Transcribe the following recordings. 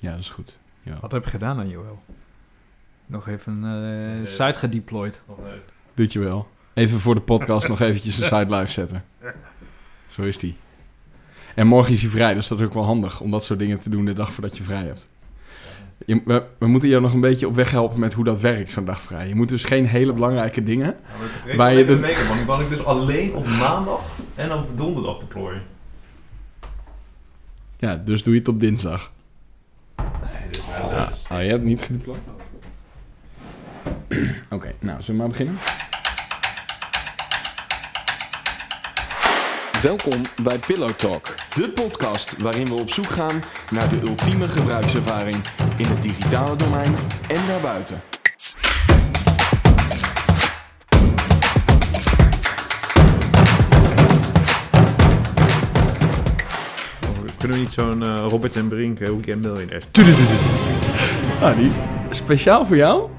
Ja, dat is goed. Ja. Wat heb je gedaan aan Joel? Nog even een site gedeployed. Doet je wel. Even voor de podcast nog eventjes een site live zetten. Zo is die. En morgen is hij vrij, dus dat is ook wel handig om dat soort dingen te doen de dag voordat je vrij hebt. Je- we, we moeten jou nog een beetje op weg helpen met hoe dat werkt, zo'n dag vrij. Je moet dus geen hele belangrijke dingen. Waar Waar je de- ben ik dus alleen op maandag en op donderdag deployen. Ja, dus doe je het op dinsdag. Ja, oh, je hebt niet gedeployed? Oké, nou, zullen we maar beginnen? Welkom bij Pillow Talk, de podcast waarin we op zoek gaan naar de ultieme gebruikservaring in het digitale domein en daarbuiten. Kunnen we niet zo'n eh, Robert en Brink, uh, Weekend Ah, die speciaal voor jou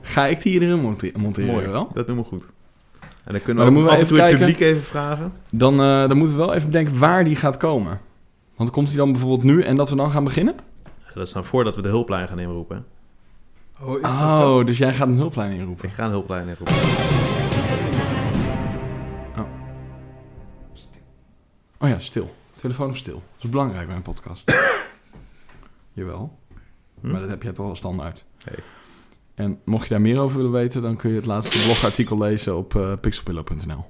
ga ik die hierin monte- monteren Mooi, wel. dat doen we goed. En dan Maar kunnen dan we, moeten we af en toe even het kijken. publiek even vragen. Dan, eh, dan moeten we wel even bedenken waar die gaat komen. Want komt hij dan bijvoorbeeld nu en dat we dan gaan beginnen? Dat is dan voordat we de hulplijn gaan inroepen. Oh, is Oh, dus jij gaat een hulplijn inroepen. Ik ga een hulplijn inroepen. Oh ja, stil. Telefoon op stil. Dat is belangrijk bij een podcast. Jawel. Hm? Maar dat heb jij toch al standaard. En mocht je daar meer over willen weten, dan kun je het laatste blogartikel lezen op eh, pixelpillow.nl.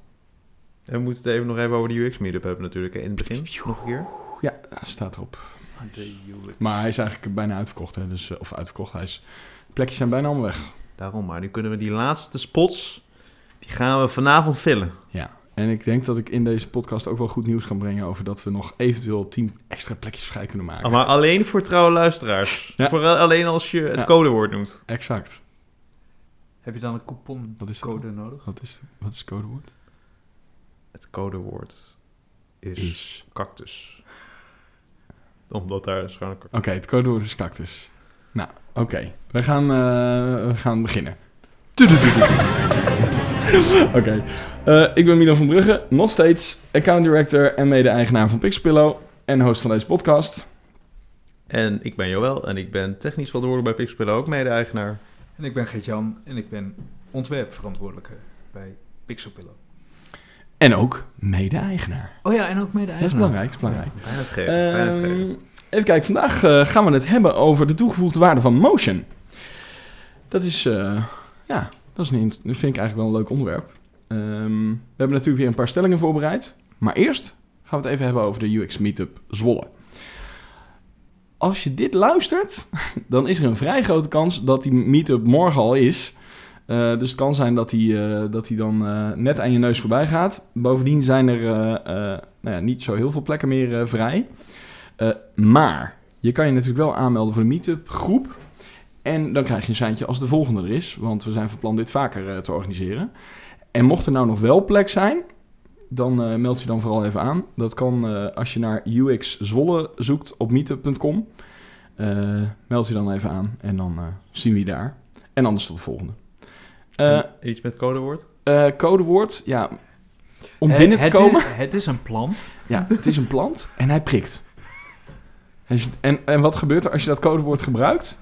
En we moeten het even nog even over de UX meetup hebben natuurlijk, hè, in het begin. Nog een keer. Ja, staat erop. Maar hij is eigenlijk bijna uitverkocht, hè? Dus, eh, of uitverkocht, hij is... Plekjes zijn bijna allemaal weg. Daarom maar, nu kunnen we die laatste spots, die gaan we vanavond vullen. Ja, en ik denk dat ik in deze podcast ook wel goed nieuws kan brengen over dat we nog eventueel 10 extra plekjes vrij kunnen maken. Oh, maar alleen voor trouwe luisteraars. Ja. Voor alleen als je het Ja. codewoord noemt. Exact. Heb je dan een couponcode Wat is dat? nodig? Wat is, wat is het codewoord? Het codewoord is, Is. cactus. Omdat daar is gewoon een. Oké, het codewoord is cactus. Nou, oké. We, gaan, eh, we gaan beginnen. Oké. Eh, ik ben Milan van Brugge, nog steeds account director en mede-eigenaar van Pixelpillow en host van deze podcast. En ik ben Joël en ik ben technisch verantwoordelijk bij Pixpillow ook mede-eigenaar. En ik ben Geert-Jan en ik ben ontwerpverantwoordelijke bij Pixelpillow. En ook mede-eigenaar. Oh ja, en ook mede Dat is belangrijk, dat is belangrijk. Bijna bijna. Ehm, even kijken, vandaag eh, gaan we het hebben over de toegevoegde waarde van motion. Dat is, eh, ja, dat, is een, dat vind ik eigenlijk wel een leuk onderwerp. Ehm, we hebben natuurlijk weer een paar stellingen voorbereid. Maar eerst gaan we het even hebben over de UX Meetup Zwolle. Als je dit luistert, dan is er een vrij grote kans dat die meetup morgen al is. Eh, dus het kan zijn dat die, eh, dat die dan eh, net aan je neus voorbij gaat. Bovendien zijn er nou ja, niet zo heel veel plekken meer vrij. Maar je kan je natuurlijk wel aanmelden voor de meetup groep. En dan krijg je een seintje als de volgende er is. Want we zijn van plan dit vaker eh, te organiseren. En mocht er nou nog wel plek zijn, dan eh, meld je dan vooral even aan. Dat kan eh, als je naar UX Zwolle zoekt op meetup.com. Eh, meld je dan even aan en dan zien we je daar. En anders tot de volgende. Iets met codewoord? codewoord, ja. Om binnen te het komen. Is, het is een plant. Ja, het is een plant en hij prikt. En, en wat gebeurt er als je dat codewoord gebruikt?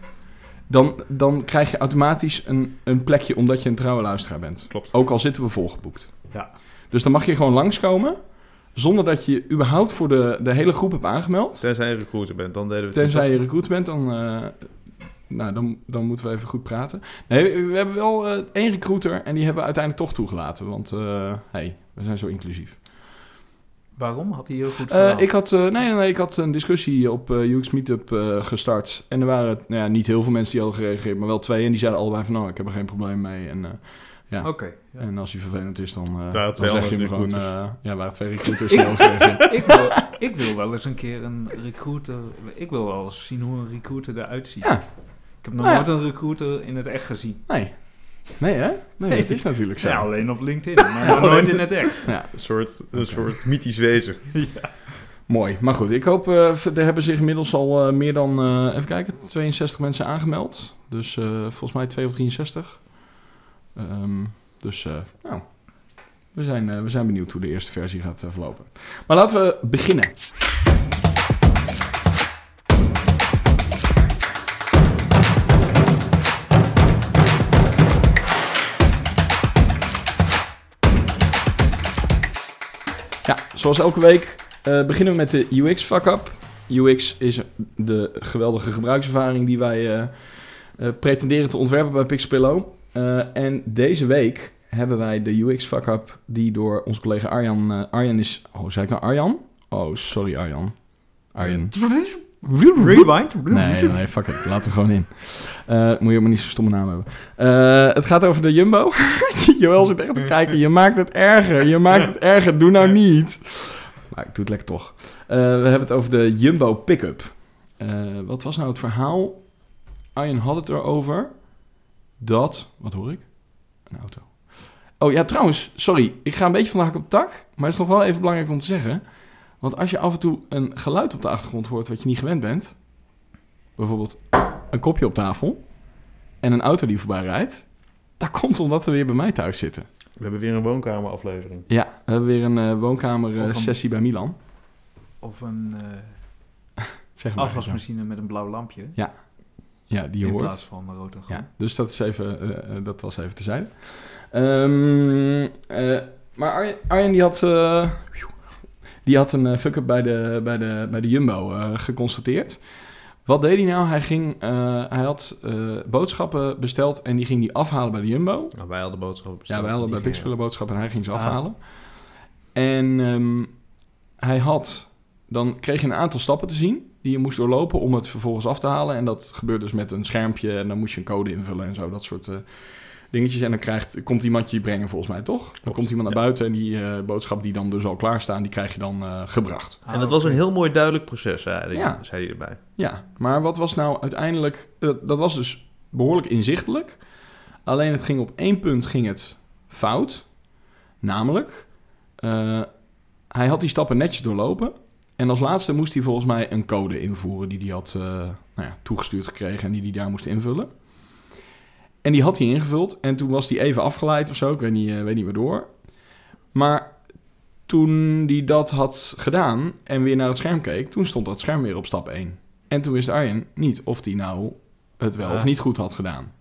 Dan, dan krijg je automatisch een, een plekje omdat je een trouwe luisteraar bent. Klopt. Ook al zitten we volgeboekt. Ja. Dus dan mag je gewoon langskomen zonder dat je überhaupt voor de, de hele groep hebt aangemeld. Tenzij je recruiter bent, dan deden we het Tenzij je niet. recruit bent, dan, eh, nou, dan, dan moeten we even goed praten. Nee, we hebben wel eh, één recruiter en die hebben we uiteindelijk toch toegelaten. Want eh hey, we zijn zo inclusief. Waarom? Had hij heel goed Eh, verhaal? ik, had, eh, nee, nee, nee, ik had een discussie op eh UX Meetup eh, gestart. En er waren nou ja, niet heel veel mensen die hadden gereageerd, maar wel twee. En die zeiden allebei van, nou, ik heb er geen probleem mee. En, eh, ja. Oké. ja. en als hij vervelend is, dan, eh dan twee zeg je hem gewoon... recruiters. eh, ja, waren twee recruiters die gereageerd. ik, wil, ik wil wel eens een keer een recruiter... Ik wil wel eens zien hoe een recruiter eruit ziet. Ja, Ik heb nog Nou ja. nooit een recruiter in het echt gezien. nee. Nee, hè? Nee, Nee. dat is natuurlijk zo. Ja, alleen op LinkedIn, maar nooit in het echt. Ja, Een soort, een soort mythisch wezen. mooi. Maar goed, ik hoop... eh, er hebben zich inmiddels al eh, meer dan... eh, even kijken, 62 mensen aangemeld. Dus eh, volgens mij 2 of 63. Ehm, dus, eh, nou... We zijn, eh, we zijn benieuwd hoe de eerste versie gaat verlopen. Maar laten we beginnen. Zoals elke week eh, beginnen we met de UX fuck-up. UX is de geweldige gebruikservaring die wij eh, eh, pretenderen te ontwerpen bij Pixelpillow. Eh en deze week hebben wij de UX fuck-up die door onze collega Arjan... Arjan is... Oh, zei ik nou Arjan? Oh, sorry Arjan. Arjan. Rewind? Nee, nee, fuck it. Laat hem gewoon in. Eh, moet je maar niet zo'n stomme naam hebben. Eh, het gaat over de Jumbo. Joël zit echt te kijken. Je maakt het erger. Je maakt het erger. Doe nou niet. Maar ik doe het lekker toch. Eh, we hebben het over de Jumbo Pickup. Wat was nou het verhaal? Arjen had het erover dat... Wat hoor ik? Een auto. Oh ja, trouwens. Sorry. Ik ga een beetje van de hak op tak. Maar het is nog wel even belangrijk om te zeggen. Want als je af en toe een geluid op de achtergrond hoort wat je niet gewend bent... Bijvoorbeeld een kopje op tafel en een auto die voorbij rijdt. Dat komt omdat we weer bij mij thuis zitten. We hebben weer een woonkameraflevering. Ja, we hebben weer een eh, Of woonkamer eh, bij Milan. Of een eh, Zeg maar. afwasmachine met een blauw lampje. Ja, die je in hoort. plaats van rood en groen. Ja, dus dat, is even, eh, eh, dat was even terzijde. Ehm eh, maar Arjen, Arjen die had, eh, die had een eh, fuck-up bij de, bij, de, bij de Jumbo eh, geconstateerd. Wat deed hij nou? Hij, ging, eh, hij had boodschappen besteld en die ging die afhalen bij de Jumbo. Nou, wij hadden boodschappen besteld. Ja, wij hadden bij Pixpillen boodschappen en hij ging ze Ah. afhalen. En ehm, hij had, dan kreeg je een aantal stappen te zien die je moest doorlopen om het vervolgens af te halen. En dat gebeurt dus met een schermpje en dan moest je een code invullen en zo, dat soort dingetjes. En dan krijgt, komt iemand je brengen volgens mij, toch? Dan komt iemand naar ja. buiten en die eh, boodschap die dan dus al klaar staan, die krijg je dan eh, gebracht. Ah, En dat was een heel mooi duidelijk proces, zei hij, Ja. zei hij erbij. Ja, maar wat was nou uiteindelijk... eh, dat was dus behoorlijk inzichtelijk. Alleen het ging op één punt ging het fout. Namelijk, eh, hij had die stappen netjes doorlopen. En als laatste moest hij volgens mij een code invoeren die hij had eh, nou ja, toegestuurd gekregen en die hij daar moest invullen. En die had hij ingevuld en toen was hij even afgeleid of zo, ik weet niet, eh, weet niet waardoor. Maar toen hij dat had gedaan en weer naar het scherm keek, toen stond dat scherm weer op stap 1. En toen wist Arjen niet of hij nou het wel Ah. of niet goed had gedaan.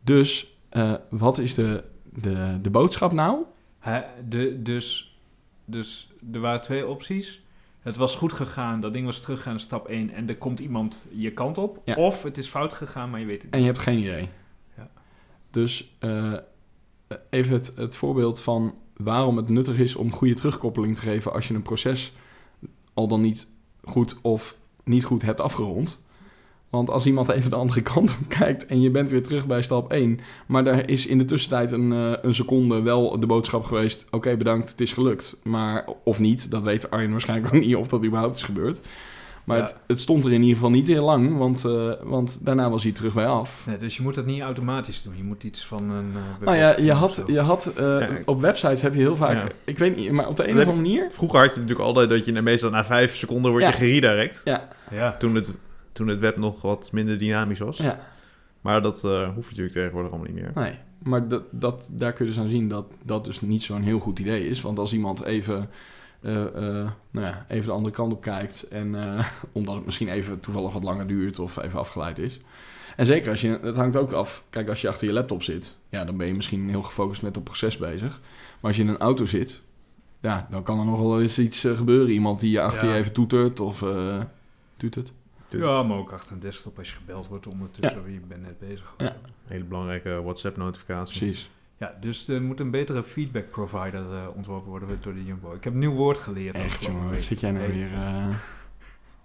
Dus eh, wat is de, de, de boodschap nou? Hij- de, dus, dus er waren twee opties. Het was goed gegaan, dat ding was teruggegaan naar stap 1 en er komt iemand je kant op. Ja. Of het is fout gegaan, maar je weet het En niet. je hebt geen idee. Ja. Dus eh, even het, het voorbeeld van waarom het nuttig is om goede terugkoppeling te geven als je een proces al dan niet goed of niet goed hebt afgerond. Want als iemand even de andere kant op kijkt en je bent weer terug bij stap 1, maar daar is in de tussentijd een, eh, een seconde wel de boodschap geweest: oké, bedankt, het is gelukt. Maar of niet, dat weet Arjen waarschijnlijk ook niet of dat überhaupt is gebeurd. Maar Ja. het, het stond er in ieder geval niet heel lang, want, eh, want daarna was hij terug bij af. Nee, dus je moet dat niet automatisch doen. Je moet iets van een. eh, Nou ja, je had, je had eh, Ja. op websites heb je heel vaak, Ja. ik weet niet, maar op de een Dat of andere manier. Vroeger had je natuurlijk altijd dat je meestal na vijf seconden word je geredirect. Ja, Ja. Toen het, toen het web nog wat minder dynamisch was. ja, Maar dat eh, hoeft natuurlijk tegenwoordig allemaal niet meer. nee. Maar dat, dat, daar kun je dus aan zien dat dat dus niet zo'n heel goed idee is. Want als iemand even, eh, eh, nou ja, even de andere kant op kijkt en eh, omdat het misschien even toevallig wat langer duurt of even afgeleid is. En zeker als je, het hangt ook af, kijk als je achter je laptop zit, ja dan ben je misschien heel gefocust met het proces bezig. Maar als je in een auto zit, ja, dan kan er nog wel eens iets gebeuren. Iemand die je achter Ja. je even toetert of uh, doet het. ja, maar ook achter een desktop als je gebeld wordt ondertussen. Je bent net bezig. Ja. Ja. Hele belangrijke WhatsApp-notificatie. Precies. ja, dus er moet een betere feedback provider eh, ontworpen worden door de Jumbo. Ik heb een nieuw woord geleerd. Echt jongen, wat zit jij nou Hey. weer... eh,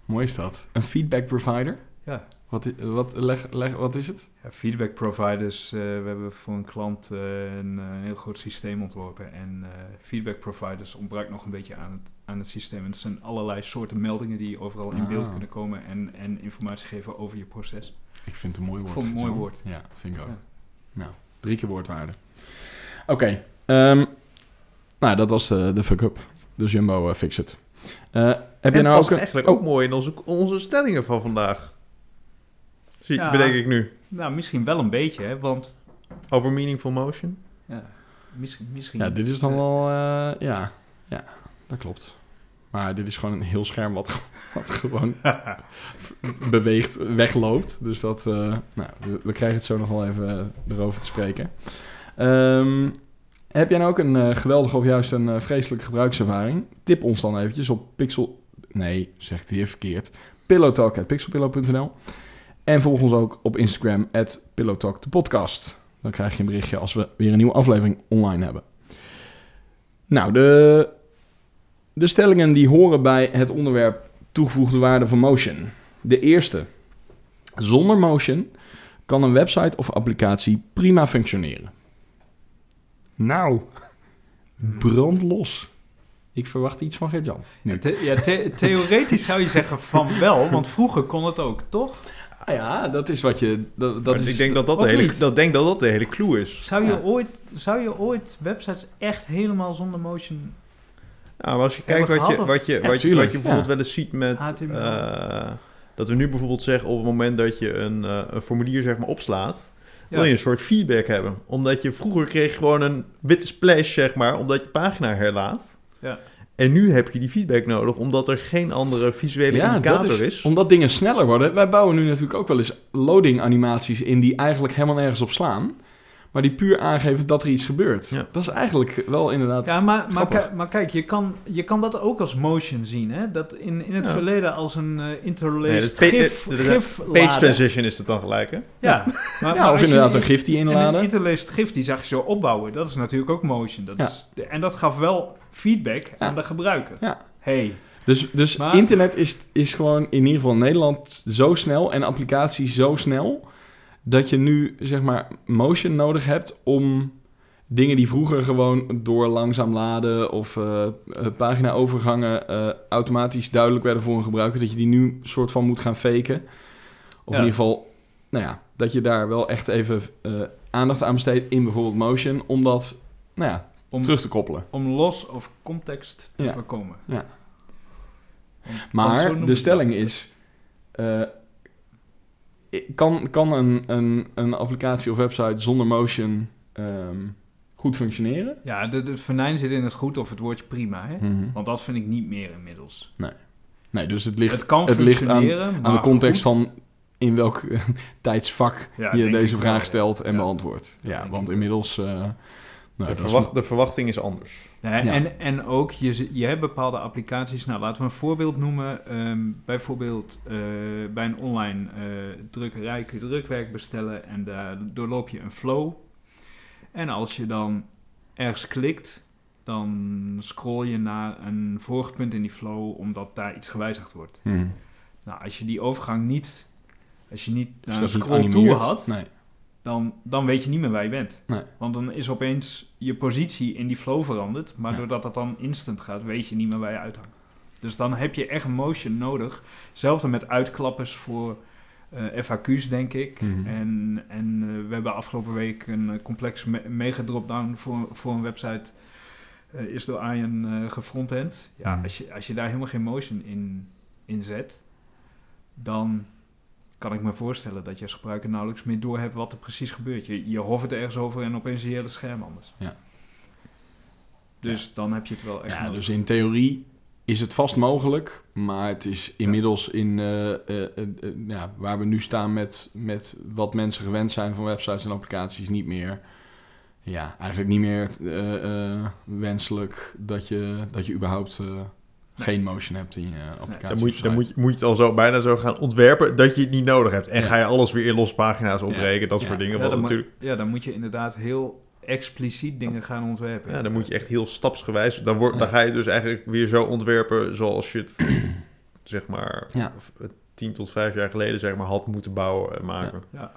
Mooi is dat. Een feedback provider? Ja. Wat, wat, leg, leg, wat is het? Ja, feedback providers, eh, we hebben voor een klant eh, een eh, heel groot systeem ontworpen. En eh, feedback providers ontbrak nog een beetje aan het, aan het systeem. En het zijn allerlei soorten meldingen die overal in beeld Ah. kunnen komen en, en informatie geven over je proces. Ik vind het een mooi woord. vond het een mooi woord. Ja, vind ik ook. Ja. Nou, drie keer woordwaarde. Oké. ehm, nou, dat was de, de fuck-up. Dus Jumbo uh, fix it. Uh, heb je nou past ook... een- eigenlijk oh, ook mooi in onze, onze stellingen van vandaag. Zie, Ja. bedenk ik nu. Nou, misschien wel een beetje, hè, want Over meaningful motion. ja, misschien... misschien Ja, dit is dan eh, wel... eh, ja, ja, dat klopt. Maar dit is gewoon een heel scherm wat, wat gewoon beweegt, wegloopt. Dus dat... eh, nou, we, we krijgen het zo nog wel even erover te spreken. Ehm, Heb jij nou ook een geweldige of juist een vreselijke gebruikservaring? Tip ons dan eventjes op pixel... Nee, zegt weer verkeerd. pillowtalk.pixelpillow.nl En volg ons ook op Instagram, at pillowtalk de podcast. Dan krijg je een berichtje als we weer een nieuwe aflevering online hebben. Nou, de, de stellingen die horen bij het onderwerp toegevoegde waarde van motion. De eerste. Zonder motion kan een website of applicatie prima functioneren. Nou, brandlos. Ik verwacht iets van Gert-Jan. Ja, the- ja, the- theoretisch zou je zeggen van wel, want vroeger kon het ook, toch? Ah ja, dat is wat je... Dat, dat is, ik denk dat dat, de hele, dat, denk dat dat de hele clue is. Zou je, Ja. ooit, zou je ooit websites echt helemaal zonder motion... Nou, maar als je kijkt wat je, wat je, wat je, wat je bijvoorbeeld ja. wel eens ziet met... Eh, dat we nu bijvoorbeeld zeggen op het moment dat je een, eh, een formulier zeg maar opslaat... Ja. wil je een soort feedback hebben. Omdat je vroeger kreeg gewoon een witte splash, zeg maar, omdat je pagina herlaat. Ja. En nu heb je die feedback nodig, omdat er geen andere visuele ja, indicator dat is. is, omdat dingen sneller worden. Wij bouwen nu natuurlijk ook wel eens loading animaties in die eigenlijk helemaal nergens op slaan. Maar die puur aangeven dat er iets gebeurt. Ja. Dat is eigenlijk wel inderdaad... Ja, maar, maar, kijk, je kan, je kan dat ook als motion zien, hè? Dat in, in het Ja. verleden als een eh interlaced Nee, dat gif, de- de- gif Page laden. transition is het dan gelijk, hè? Ja, maar, maar ja, of je inderdaad in- een gift die En inladen. een interlaced gif, die zag je zo opbouwen. Dat is natuurlijk ook motion. Dat Ja. is, en dat gaf wel feedback aan de gebruiker. Ja. Hey, Dus, dus Maar- internet is, is gewoon in ieder geval in Nederland zo snel en applicaties zo snel dat je nu zeg maar motion nodig hebt om dingen die vroeger gewoon door langzaam laden of eh eh, pagina-overgangen eh, automatisch duidelijk werden voor een gebruiker, dat je die nu soort van moet gaan faken. Of Ja. in ieder geval, nou ja, dat je daar wel echt even aandacht aan besteedt in bijvoorbeeld motion, om dat nou ja, om, terug te koppelen. om los of context te Ja. voorkomen. Ja. Maar de stelling is: kan, kan een, een, een applicatie of website zonder motion ehm, goed functioneren? Ja, de, de venijn zit in het goed of het woordje prima, hè? Mhm. Want dat vind ik niet meer inmiddels. Nee, dus het ligt het kan het ligt aan- de context goed. van in welk tijdsvak Ja, je deze vraag stelt en ja. beantwoordt. Ja, want inmiddels. eh, nou, de, is- verwachting is anders. Nee, Ja. en, en ook, je, je hebt bepaalde applicaties. Nou, laten we een voorbeeld noemen. Ehm, bijvoorbeeld eh, bij een online eh, drukkerij kun je drukwerk bestellen en daar doorloop je een flow. En als je dan ergens klikt, dan scroll je naar een vorig punt in die flow, omdat daar iets gewijzigd wordt. Mhm. Nou, als je die overgang niet, als je niet Dus naar een scroll toe had, Nee. Dan, dan weet je niet meer waar je bent. Nee. Want dan is opeens je positie in die flow veranderd. Maar Ja. doordat dat dan instant gaat, weet je niet meer waar je uithangt. Dus dan heb je echt motion nodig. Hetzelfde met uitklappers voor eh, FAQ's, denk ik. Mhm. En, en eh, we hebben afgelopen week een eh, complex me mega dropdown voor, voor een website. is door Arjen gefrontend. Ja, Mhm. als, je, als je daar helemaal geen motion in, in zet, dan kan ik me voorstellen dat je als gebruiker nauwelijks meer doorhebt wat er precies gebeurt. Je, je hovert ergens over en opeens zie je het scherm anders. Ja. Dus dan heb je het wel echt Ja, nodig. dus in theorie is het vast mogelijk, maar het is inmiddels in eh, eh, eh, ja, waar we nu staan met, met wat mensen gewend zijn van websites en applicaties niet meer. Ja, eigenlijk niet meer wenselijk dat je, dat je überhaupt geen motion hebt in je applicatie. Dan, moet, je- dan moet, je- moet je het al zo, bijna zo gaan ontwerpen dat je het niet nodig hebt. En Ja. ga je alles weer in losse pagina's opbreken, dat Ja. soort dingen. ja, wat dan moet, natuurlijk, ja, dan moet je inderdaad heel expliciet dingen gaan ontwerpen. ja, dan moet je echt heel stapsgewijs... Dan, wordt, Ja. dan ga je het dus eigenlijk weer zo ontwerpen zoals je het, zeg maar, tien tot vijf jaar geleden zeg maar, had moeten bouwen en maken. Ja.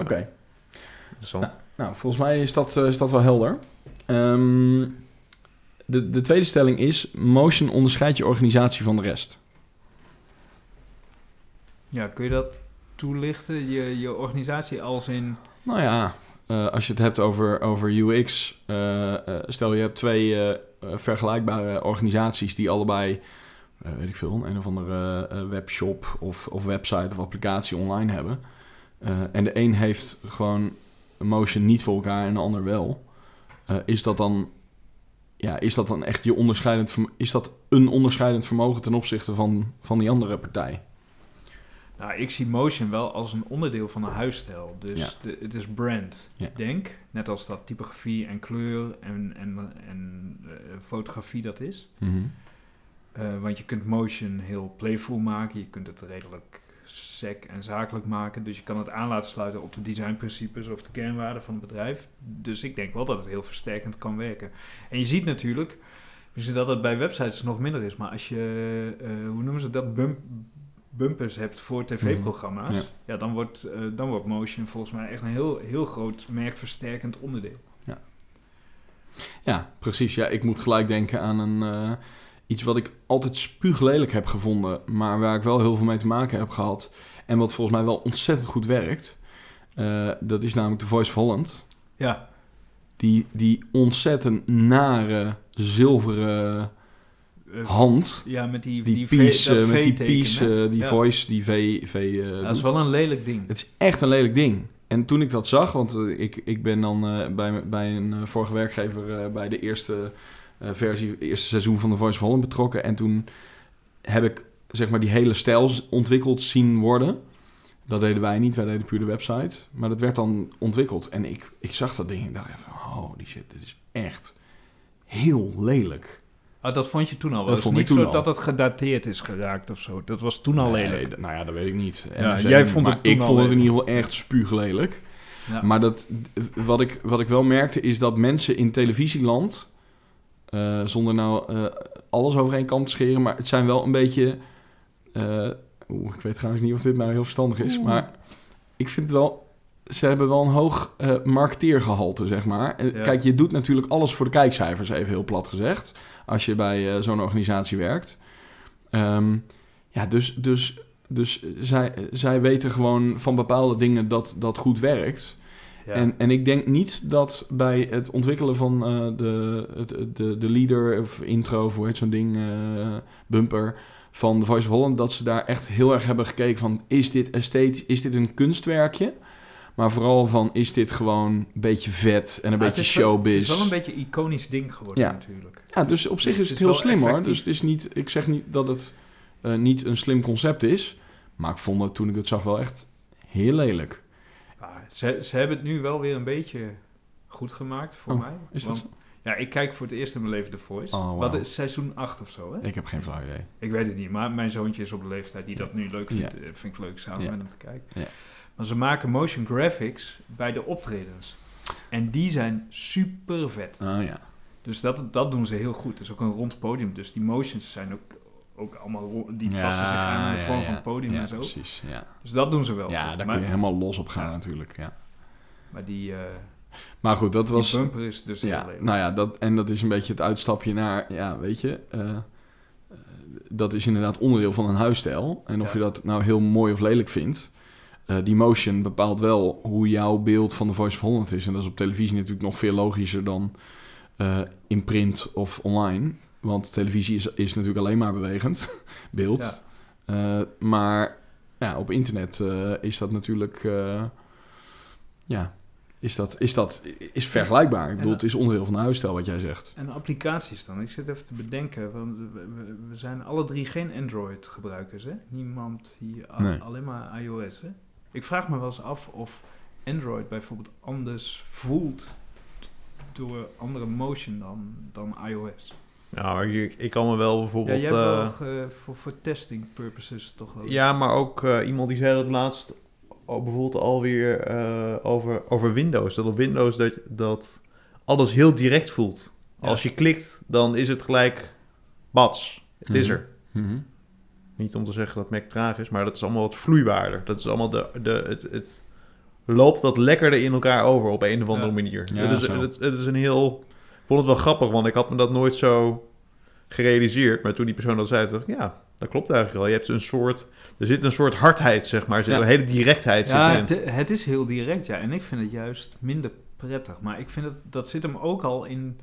Oké. Interessant. Nou, volgens mij is dat, eh, is dat wel helder. Ehm, de, de tweede stelling is: motion onderscheidt je organisatie van de rest. Ja, kun je dat toelichten? Je, je organisatie als in... Nou ja, eh, als je het hebt over, over UX, eh, eh, stel je hebt twee vergelijkbare organisaties die allebei, weet ik veel, een of andere webshop of, of website of applicatie online hebben. En de een heeft gewoon motion niet voor elkaar en de ander wel. Is dat dan, ja, is dat dan echt je onderscheidend, is dat een onderscheidend vermogen ten opzichte van, van die andere partij? Nou, ik zie motion wel als een onderdeel van een huisstijl. Dus Ja. de, het is brand, Ja. denk. Net als dat typografie en kleur en, en, en eh, fotografie dat is. Mhm. Eh, want je kunt motion heel playful maken. Je kunt het redelijk sec en zakelijk maken. Dus je kan het aan laten sluiten op de designprincipes of de kernwaarden van het bedrijf. Dus ik denk wel dat het heel versterkend kan werken. En je ziet natuurlijk, dat het bij websites nog minder is, maar als je, eh, hoe noemen ze dat, bump, bumpers hebt voor tv-programma's, Ja. ja. dan, wordt, eh, dan wordt motion volgens mij echt een heel, heel groot merkversterkend onderdeel. Ja, precies. Ja, ik moet gelijk denken aan een, eh, iets wat ik altijd spuuglelijk heb gevonden, maar waar ik wel heel veel mee te maken heb gehad. En wat volgens mij wel ontzettend goed werkt. Eh, dat is namelijk de Voice of Holland. Ja, Die, die ontzettend nare zilveren eh, hand. ja met die, Die die piece, eh, met die V-teken, piece, die Ja. voice, die V. v dat is wel een lelijk ding. Het is echt een lelijk ding. En toen ik dat zag, want ik, ik ben dan bij, bij een vorige werkgever bij de eerste versie, eerste seizoen van The Voice of Holland betrokken. En toen heb ik zeg maar die hele stijl ontwikkeld zien worden. Dat deden wij niet, wij deden puur de website. Maar dat werd dan ontwikkeld. En ik, ik zag dat ding en ik dacht even, oh die shit, dit is echt heel lelijk. Ah, dat vond je toen al wel. Dat vond niet toen zo al. dat het gedateerd is geraakt of zo. Dat was toen al Nee, lelijk. nou ja, dat weet ik niet. Ja, jij vond het toen ik al vond het in ieder geval echt spuuglelijk. Ja. Maar dat, wat, ik, wat ik wel merkte is dat mensen in televisieland, eh, zonder nou eh, alles over één kant te scheren, maar het zijn wel een beetje. Oeh, ik weet trouwens niet of dit nou heel verstandig is, Oeh. maar ik vind het wel. Ze hebben wel een hoog eh marketeergehalte, zeg maar. Ja. Kijk, je doet natuurlijk alles voor de kijkcijfers, even heel plat gezegd. Als je bij zo'n organisatie werkt. Ehm, ja, dus, dus, dus zij, zij weten gewoon van bepaalde dingen dat dat goed werkt. Ja. En, en ik denk niet dat bij het ontwikkelen van eh, de, het, de, de leader of intro, of hoe heet zo'n ding, eh, bumper van The Voice of Holland, dat ze daar echt heel erg hebben gekeken van, is dit esthetisch, is dit een kunstwerkje? Maar vooral van, is dit gewoon een beetje vet en een beetje het is wel- showbiz? Het is wel een beetje een iconisch ding geworden Ja. natuurlijk. Ja, dus op zich Dus is het heel slim hoor. Dus het is niet, ik zeg niet dat het eh, niet een slim concept is, maar ik vond het toen ik het zag wel echt heel lelijk. Ze, ze hebben het nu wel weer een beetje goed gemaakt voor Oh, mij. Is Want-? Ja, ik kijk voor het eerst in mijn leven The Voice. Oh. Wat is seizoen 8 of zo, hè? Ik heb geen flauw idee. Ik weet het niet, maar mijn zoontje is op de leeftijd die dat nu leuk vindt. Ja. eh, Vind ik leuk samen Ja. met hem te kijken. Ja. Maar ze maken motion graphics bij de optredens. En die zijn super vet. Oh ja. Dus dat, dat doen ze heel goed. Het is ook een rond podium. Dus die motions zijn ook, ook allemaal... Die passen zich aan de vorm van het podium ja, en zo. precies. Ja, Dus dat doen ze wel ja goed. daar maar, kun je helemaal los op gaan natuurlijk. Ja. maar die, eh Maar goed, dat was... bumper is dus Ja, nou ja, dat, en dat is een beetje het uitstapje naar... Ja, weet je... eh, eh, dat is inderdaad onderdeel van een huisstijl. En of Ja. je dat nou heel mooi of lelijk vindt... die motion bepaalt wel hoe jouw beeld van de Voice of Holland is. En dat is op televisie natuurlijk nog veel logischer dan in print of online. Want televisie is, is natuurlijk alleen maar bewegend beeld. Ja. Eh, maar ja, op internet eh, is dat natuurlijk... eh, ja, is dat, is dat is vergelijkbaar. Ik bedoel, het is onderdeel van de huisstijl wat jij zegt. En applicaties dan? Ik zit even te bedenken, want we, zijn alle drie geen Android-gebruikers, hè? Niemand Nee. alleen maar iOS, hè? Ik vraag me wel eens af of Android bijvoorbeeld anders voelt door andere motion dan, dan iOS. Nou, maar ik, ik kan me wel Ja, bijvoorbeeld... jij hebt eh, wel voor, voor testing purposes toch wel. eens- Ja, maar ook eh, iemand die zei dat laatst oh, bijvoorbeeld alweer eh over, over Windows. Dat op Windows dat, dat alles heel direct voelt. Ja. Als je klikt, dan is het gelijk bats. Het is Mhm. er. Mhm. Niet om te zeggen dat Mac traag is, maar dat is allemaal wat vloeibaarder. Dat is allemaal de, de, het, het loopt wat lekkerder in elkaar over op een of andere Ja. manier. Ja, het, is, het, het is een heel... Ik vond het wel grappig, want ik had me dat nooit zo gerealiseerd. Maar toen die persoon dat zei, dacht ik, ja, dat klopt eigenlijk wel. Je hebt een soort... Er zit een soort hardheid, zeg maar. Er zit Ja. een hele directheid Ja, zit erin. het, het is heel direct, ja. En ik vind het juist minder prettig. Maar ik vind het, dat zit hem ook al in,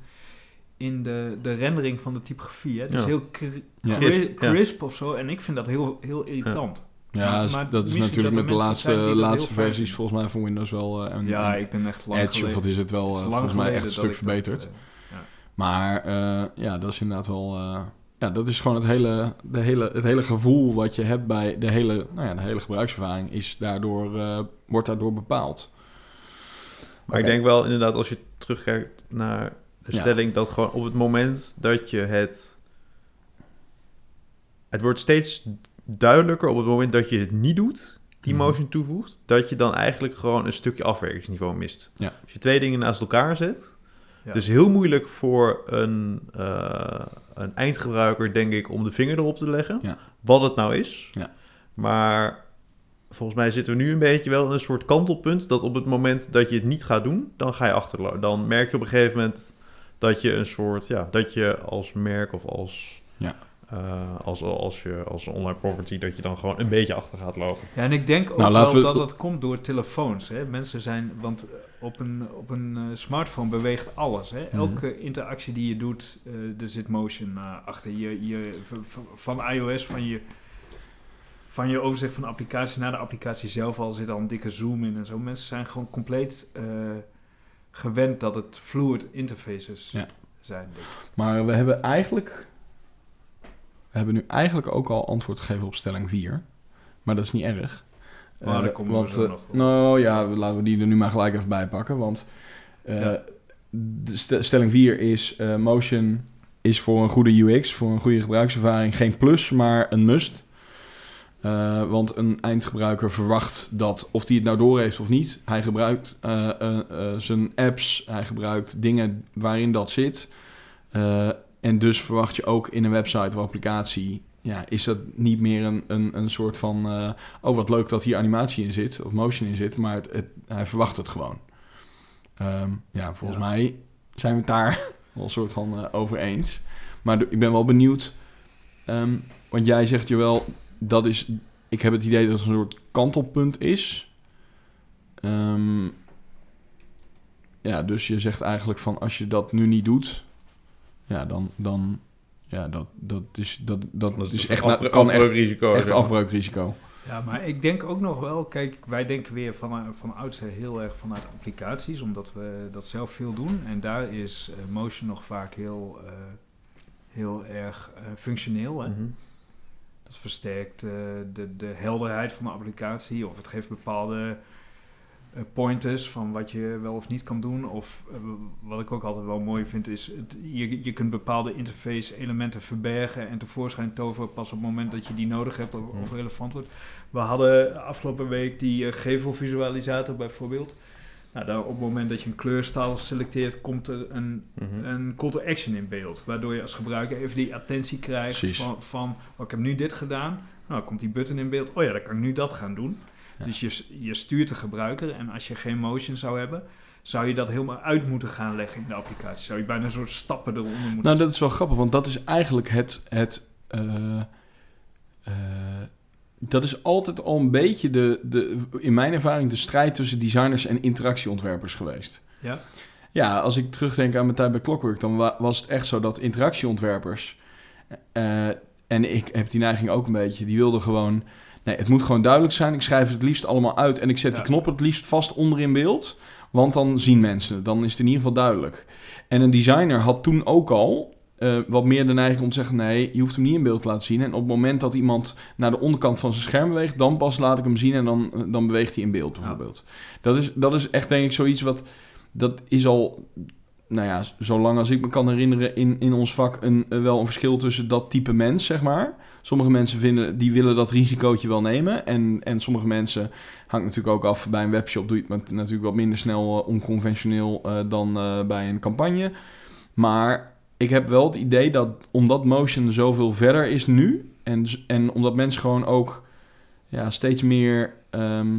in de, de rendering van de typografie. Hè. Het is heel cri- Ja. cri- Crisp, of zo. En ik vind dat heel, heel irritant. Ja, Maar- is- maar dat is natuurlijk dat met de laatste, laatste versies volgens mij van Windows wel. eh, en, Ja, en ik ben echt lang Edge of wat is het wel, eh, is volgens mij echt een stuk dat, verbeterd. Maar eh, ja, dat is inderdaad wel, eh, ja, dat is gewoon het hele, de hele, het hele gevoel wat je hebt bij de hele, nou ja, de hele gebruikservaring is daardoor, eh, wordt daardoor bepaald. Maar ik denk wel inderdaad, als je terugkijkt naar de Ja. stelling, dat gewoon op het moment dat je het... Het wordt steeds duidelijker op het moment dat je het niet doet, die Mhm. motion toevoegt, dat je dan eigenlijk gewoon een stukje afwerkingsniveau mist. Ja. Als je twee dingen naast elkaar zet. Het is heel moeilijk voor een, eh, een eindgebruiker, denk ik, om de vinger erop te leggen, Ja. wat het nou is. Ja. Maar volgens mij zitten we nu een beetje wel in een soort kantelpunt, dat op het moment dat je het niet gaat doen, dan ga je achterlopen. Dan merk je op een gegeven moment dat je een soort, ja, dat je als merk of als, Ja. eh, als, als, je, als online property, dat je dan gewoon een beetje achter gaat lopen. Ja, en ik denk ook Nou, wel laten we- dat dat komt door telefoons. Hè? Mensen zijn, want op een, op een eh, smartphone beweegt alles. Hè? Mhm. Elke interactie die je doet, eh, er zit motion eh, achter. Je, je, van iOS, van je, van je overzicht van de applicatie naar de applicatie zelf al zit al een dikke zoom in en zo. Mensen zijn gewoon compleet gewend dat het fluid interfaces Ja. zijn. Maar we hebben eigenlijk, we hebben nu eigenlijk ook al antwoord gegeven op stelling 4. Maar dat is niet erg. Maar Eh, daar komen we want, zo eh, nog op. Nou ja, laten we die er nu maar gelijk even bij pakken. Want eh, Ja. de st- stelling 4 is motion is voor een goede UX, voor een goede gebruikservaring geen plus, maar een must. Want een eindgebruiker verwacht dat, of hij het nou door heeft of niet, hij gebruikt zijn apps, hij gebruikt dingen waarin dat zit. En dus verwacht je ook in een website of applicatie, ja, is dat niet meer een, een, een soort van, eh, oh wat leuk dat hier animatie in zit, of motion in zit, maar het, het- hij verwacht het gewoon. Ehm, ja, volgens Ja. mij zijn we het daar wel een soort van eh, over eens. Maar ik ben wel benieuwd, ehm, want jij zegt je wel, dat is, ik heb het idee dat het een soort kantelpunt is. Ehm, ja, dus je zegt eigenlijk van als je dat nu niet doet, ja, dan, dan ja, dat, dat is, dat, dat Dat is echt, na- afbreuk- kan echt, afbreukrisico, echt afbreukrisico. Ja, maar ik denk ook nog wel, kijk, wij denken weer van, van oudsher heel erg vanuit applicaties, omdat we dat zelf veel doen. En daar is eh, motion nog vaak heel, eh, heel erg eh, functioneel. Hè? Mhm. Dat versterkt eh, de, de helderheid van de applicatie, of het geeft bepaalde eh, pointers van wat je wel of niet kan doen. Of eh, wat ik ook altijd wel mooi vind, is het, je, je kunt bepaalde interface elementen verbergen en tevoorschijn toveren pas op het moment dat je die nodig hebt of, of Hmm. relevant wordt. We hadden afgelopen week die eh, gevelvisualisator bijvoorbeeld. Nou, dan op het moment dat je een kleurstijl selecteert, komt er een Mhm. een call to action in beeld. Waardoor je als gebruiker even die attentie krijgt Precies. van, van oh, ik heb nu dit gedaan. Nou, komt die button in beeld. Oh ja, dan kan ik nu dat gaan doen. Ja. Dus je, je stuurt de gebruiker. En als je geen motion zou hebben, zou je dat helemaal uit moeten gaan leggen in de applicatie. Zou je bijna een soort stappen eronder moeten Nou, dat is wel grappig, want dat is eigenlijk het. het eh, eh, dat is altijd al een beetje de, de, in mijn ervaring, de strijd tussen designers en interactieontwerpers geweest. Ja? Ja, als ik terugdenk aan mijn tijd bij Clockwork, dan wa- was het echt zo dat interactieontwerpers. eh, en ik heb die neiging ook een beetje, die wilden gewoon. Nee, het moet gewoon duidelijk zijn. Ik schrijf het liefst allemaal uit en ik zet Ja. die knop het liefst vast onder in beeld. Want dan zien mensen, dan is het in ieder geval duidelijk. En een designer had toen ook al eh, wat meer de neiging om te zeggen: nee, je hoeft hem niet in beeld te laten zien. En op het moment dat iemand naar de onderkant van zijn scherm beweegt, dan pas laat ik hem zien en dan, dan beweegt hij in beeld bijvoorbeeld. Dat, is, dat is echt denk ik zoiets wat. Dat is al, nou ja, zolang als ik me kan herinneren, in, in ons vak een, eh, wel een verschil tussen dat type mens, zeg maar. Sommige mensen vinden, die willen dat risicootje wel nemen. En, en sommige mensen, hangt natuurlijk ook af, bij een webshop doe je het natuurlijk wat minder snel eh, onconventioneel eh, dan bij een campagne. Maar ik heb wel het idee dat omdat motion zoveel verder is nu, en, en omdat mensen gewoon ook ja, steeds meer. ehm,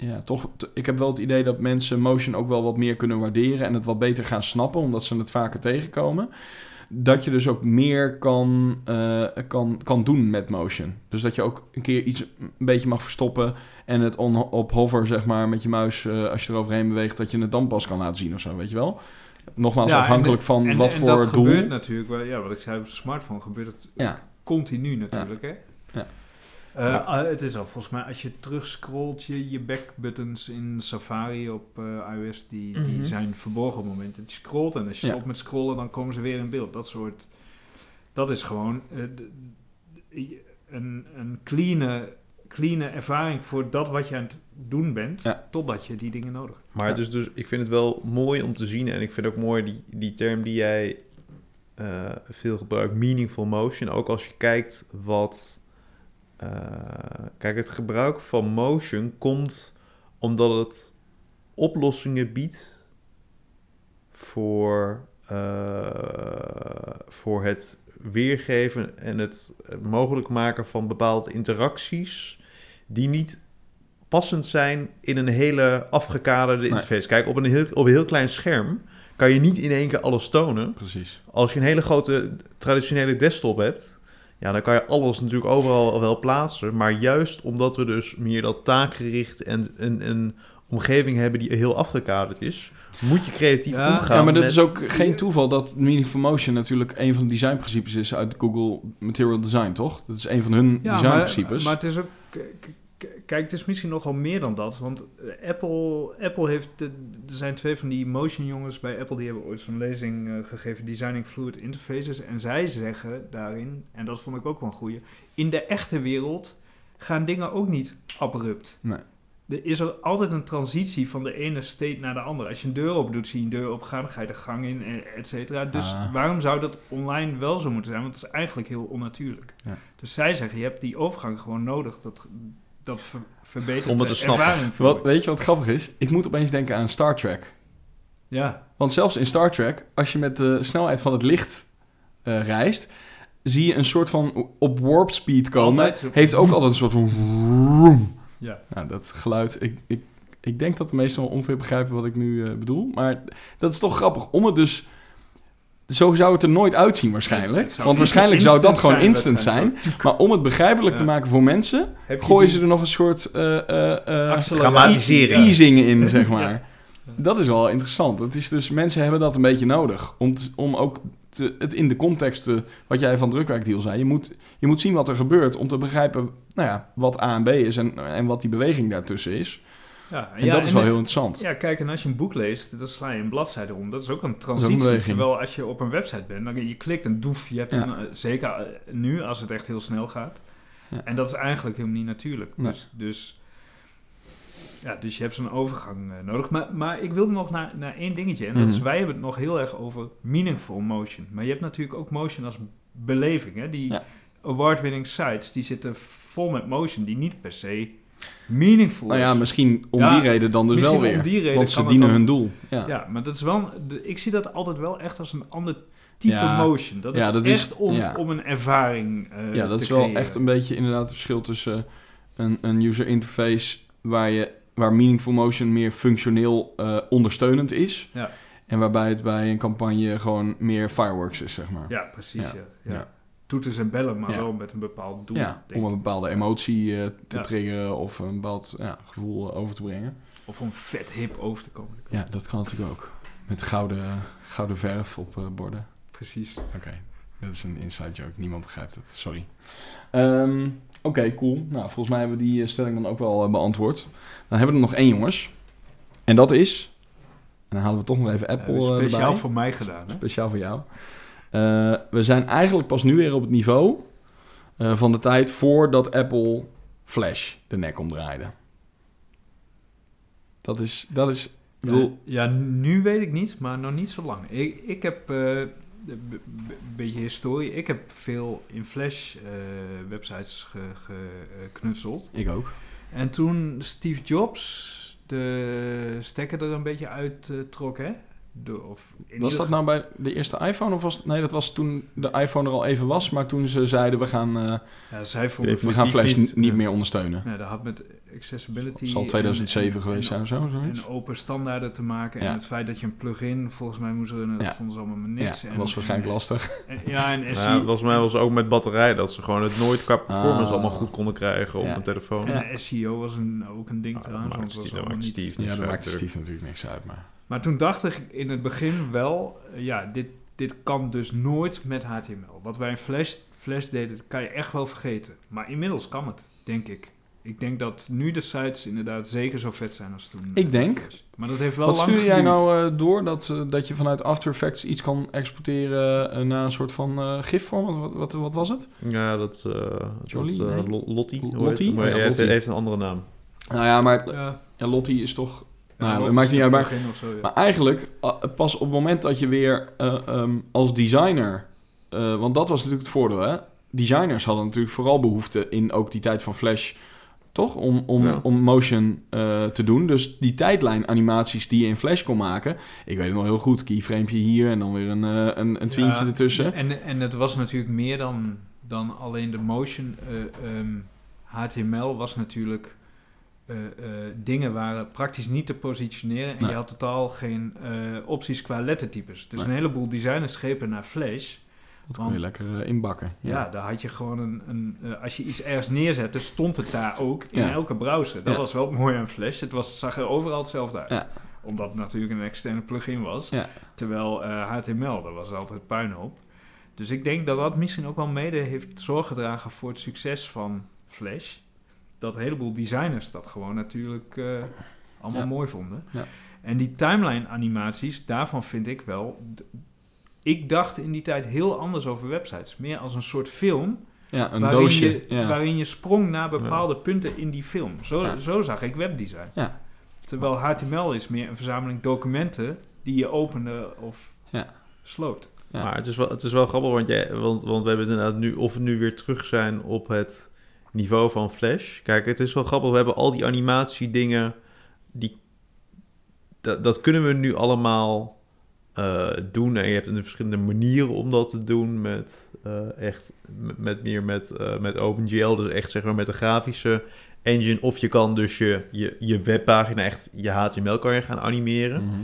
ja, toch. Ik heb wel het idee dat mensen motion ook wel wat meer kunnen waarderen en het wat beter gaan snappen, omdat ze het vaker tegenkomen. Dat je dus ook meer kan, eh, kan, kan doen met motion. Dus dat je ook een keer iets een beetje mag verstoppen en het on, op hover, zeg maar, met je muis, eh, als je eroverheen beweegt, dat je het dan pas kan laten zien of zo, weet je wel? Nogmaals, Ja, afhankelijk de- van en, wat en voor dat doel. gebeurt natuurlijk, wel- ja, wat ik zei op de smartphone, gebeurt het Ja, continu natuurlijk, hè? Ja. Eh, Ja. ah, het is al volgens mij, als je terugscrollt, je, je backbuttons in Safari op eh, iOS, die, die Mhm. zijn verborgen op het moment dat je scrolt. En als je Ja. stopt met scrollen, dan komen ze weer in beeld. Dat soort, Dat is gewoon eh, een, een clean, clean ervaring voor dat wat je aan het doen bent, Ja. totdat je die dingen nodig hebt. Maar Ja. het is dus, ik vind het wel mooi om te zien. En ik vind ook mooi die, die term die jij eh, veel gebruikt, meaningful motion. Ook als je kijkt wat... eh, kijk, het gebruik van motion komt omdat het oplossingen biedt voor, eh, voor het weergeven en het mogelijk maken van bepaalde interacties die niet passend zijn in een hele afgekaderde Nee. interface. Kijk, op een, heel, op een heel klein scherm kan je niet in één keer alles tonen. Precies. Als je een hele grote traditionele desktop hebt, ja, dan kan je alles natuurlijk overal wel plaatsen. Maar juist omdat we dus meer dat taakgericht en een, een omgeving hebben die heel afgekaderd is, moet je creatief Ja, omgaan. Ja, maar dat met- is ook geen toeval dat Meaningful Motion natuurlijk een van de designprincipes is uit Google Material Design, toch? Dat is een van hun Ja, maar, designprincipes. maar het is ook... Kijk, het is misschien nogal meer dan dat. Want eh, Apple, Apple heeft... er zijn twee van die motion jongens bij Apple... die hebben ooit zo'n lezing eh, gegeven... Designing Fluid Interfaces. En zij zeggen daarin... en dat vond ik ook wel een goeie... in de echte wereld gaan dingen ook niet abrupt. Nee. Er is er altijd een transitie van de ene state naar de andere. Als je een deur open doet, zie je een deur opgaan, dan ga je de gang in, eh, et cetera. Dus Ah. waarom zou dat online wel zo moeten zijn? Want het is eigenlijk heel onnatuurlijk. Ja. Dus zij zeggen, je hebt die overgang gewoon nodig. Dat, dat ver- verbetert Om het de te snappen. ervaring voor Wat, weet je wat grappig is? Ik moet opeens denken aan Star Trek. Ja, Want zelfs in Star Trek, als je met de snelheid van het licht eh, reist, zie je een soort van op warp speed komen. Altijd Heeft ook altijd een soort van... vroom. ja. Nou, dat geluid, ik, ik, ik denk dat de meesten wel ongeveer begrijpen wat ik nu eh, bedoel. Maar dat is toch grappig. Om het dus... Zo zou het er nooit uitzien waarschijnlijk. Want waarschijnlijk zou dat gewoon zijn, instant zijn. zijn Maar om het begrijpelijk te maken voor mensen... Gooien die ze er nog een soort... eh eh eh. Ja. easing in, zeg maar. Ja. Dat is wel interessant. Het is dus, mensen hebben dat een beetje nodig. Om, te- om ook te- het in de context, te, wat jij van drukwerkdeal zei. Je moet, je moet zien wat er gebeurt om te begrijpen nou ja, wat A en B is en, en wat die beweging daartussen is. Ja, En ja, dat is wel heel interessant. Ja, kijk, en als je een boek leest, dan sla je een bladzijde om. Dat is ook een transitie. terwijl als je op een website bent, dan je klikt en doef, je hebt Ja. een, eh, zeker eh, nu als het echt heel snel gaat. Ja. En dat is eigenlijk helemaal niet natuurlijk. Nee. Dus, dus, ja, dus je hebt zo'n overgang eh, nodig. Maar, maar ik wil nog naar, naar één dingetje. En dat is, Mhm. wij hebben het nog heel erg over meaningful motion. Maar je hebt natuurlijk ook motion als beleving. Hè? Die award-winning sites, die zitten vol met motion, die niet per se meaningful Nou ja, is. misschien om Ja, die reden dan dus wel weer. om die reden Want ze dienen dan- hun doel. Ja. Ja, maar dat is wel. ik zie dat altijd wel echt als een ander type Ja. motion. Dat is echt om, om een ervaring eh Ja, dat te is wel creëren. echt een beetje inderdaad het verschil tussen een, een user interface waar, je, waar Meaningful Motion meer functioneel eh, ondersteunend is. Ja. En waarbij het bij een campagne gewoon meer fireworks is, zeg maar. Ja, precies. Ja. Toeters en bellen, maar Ja. wel met een bepaald doel. Ja, om een bepaalde emotie eh, te Ja. triggeren of een bepaald ja, gevoel eh, over te brengen. Of om vet hip over te komen. Ja, dat kan natuurlijk ook. Met gouden, gouden verf op eh, borden. Precies. Oké, dat is een inside joke. Niemand begrijpt het. Sorry. Ehm, Oké, cool. Nou, volgens mij hebben we die stelling dan ook wel beantwoord. Dan hebben we er nog één, jongens. En dat is... En dan halen we toch nog even Apple speciaal erbij. voor mij gedaan. Hè? Speciaal voor jou. Eh, we zijn eigenlijk pas nu weer op het niveau eh, van de tijd voordat Apple Flash de nek omdraaide. Dat is, dat is, Ja, bedoel, ja, nu weet ik niet, maar nog niet zo lang. Ik, ik heb eh, een b- beetje historie. Ik heb veel in Flash eh, websites geknutseld. ik ook. En toen Steve Jobs de stekker er een beetje uit eh, trok, hè? De, of in Was dat nou bij de eerste iPhone of was het, nee, dat was toen de iPhone er al even was, maar toen ze zeiden we gaan, eh, Ja, zij vonden... we gaan Flash niet, ja. meer ondersteunen. Nee, dat had met accessibility... Het zal en- 2007 en- geweest zijn en- of zo, zoiets. En open standaarden te maken. Ja. En het feit dat je een plugin volgens mij moest runnen, dat Ja. vonden ze allemaal maar Ja, niks. dat En- was waarschijnlijk en- lastig. en- ja, en SE... Ja, volgens mij was het ook met batterij dat ze gewoon het nooit qua performance Ah. allemaal goed konden krijgen op Ja. een telefoon. En SEO was een, ook een ding Ah, dat trouwens. maakt Steve- dat niet- Ja, uit, maakte. Steve natuurlijk niks uit, maar... Maar toen dacht ik in het begin wel, eh, ja, dit, dit kan dus nooit met HTML. Wat wij in Flash, Flash deden, dat kan je echt wel vergeten. Maar inmiddels kan het, denk ik. ik denk dat nu de sites inderdaad zeker zo vet zijn als toen. Ik denk. Maar dat heeft wel Wat lang stuur jij geduurd. nou eh, door? Dat, eh, dat je vanuit After Effects iets kan exporteren eh, naar een soort van eh gifvorm? Wat, wat, wat was het? Ja, dat is, eh, dat Jolie? eh, Nee. Lo- Lottie. hoe heet Lottie? Oh ja, hij heeft, heeft een andere naam. Nou ja, maar Ja, ja, Lottie is toch... nou, dat maakt niet uit. Maar, zo, maar eigenlijk, eh, pas op het moment dat je weer eh, ehm, als designer... eh, want dat was natuurlijk het voordeel, hè? Designers hadden natuurlijk vooral behoefte in ook die tijd van Flash... Toch? Om, om, Ja. om motion te doen. Dus die tijdlijn animaties die je in Flash kon maken... Ik weet het nog heel goed. Keyframepje hier en dan weer een, eh, een, een Ja, ertussen. En, en het was natuurlijk meer dan, dan alleen de motion. eh, ehm, HTML was natuurlijk... eh, eh, dingen waren praktisch niet te positioneren. En Nee. je had totaal geen eh, opties qua lettertypes. Dus Nee. een heleboel designers grepen naar Flash. Dat kon je lekker inbakken. Ja, daar had je gewoon een... een als je iets ergens neerzette, stond het daar ook in Ja. elke browser. Dat Ja. was wel mooi aan Flash. Het was, zag er overal hetzelfde uit. Omdat het natuurlijk een externe plugin was. Terwijl HTML, dat was altijd puinhoop. Dus ik denk dat dat misschien ook wel mede heeft zorg gedragen voor het succes van Flash. Dat een heleboel designers dat gewoon natuurlijk eh, allemaal Ja. mooi vonden. Ja. En die timeline animaties, daarvan vind ik wel... Ik dacht in die tijd heel anders over websites. Meer als een soort film Ja, een waarin, doosje. je, ja. waarin je sprong naar bepaalde punten in die film. Zo, Ja. zo zag ik webdesign. Ja. Terwijl HTML is meer een verzameling documenten die je opende of Ja. sloot. Ja. Maar het is wel, het is wel grappig, want, jij, want, want we hebben het inderdaad nu, of we nu weer terug zijn op het niveau van Flash. Kijk, het is wel grappig, we hebben al die animatiedingen, die, dat, dat kunnen we nu allemaal eh, doen. En je hebt een verschillende manieren om dat te doen, met eh, echt, met, met meer met, eh, met OpenGL, dus echt zeg maar met de grafische engine. Of je kan dus je, je, je webpagina, echt je HTML kan je gaan animeren. Mhm.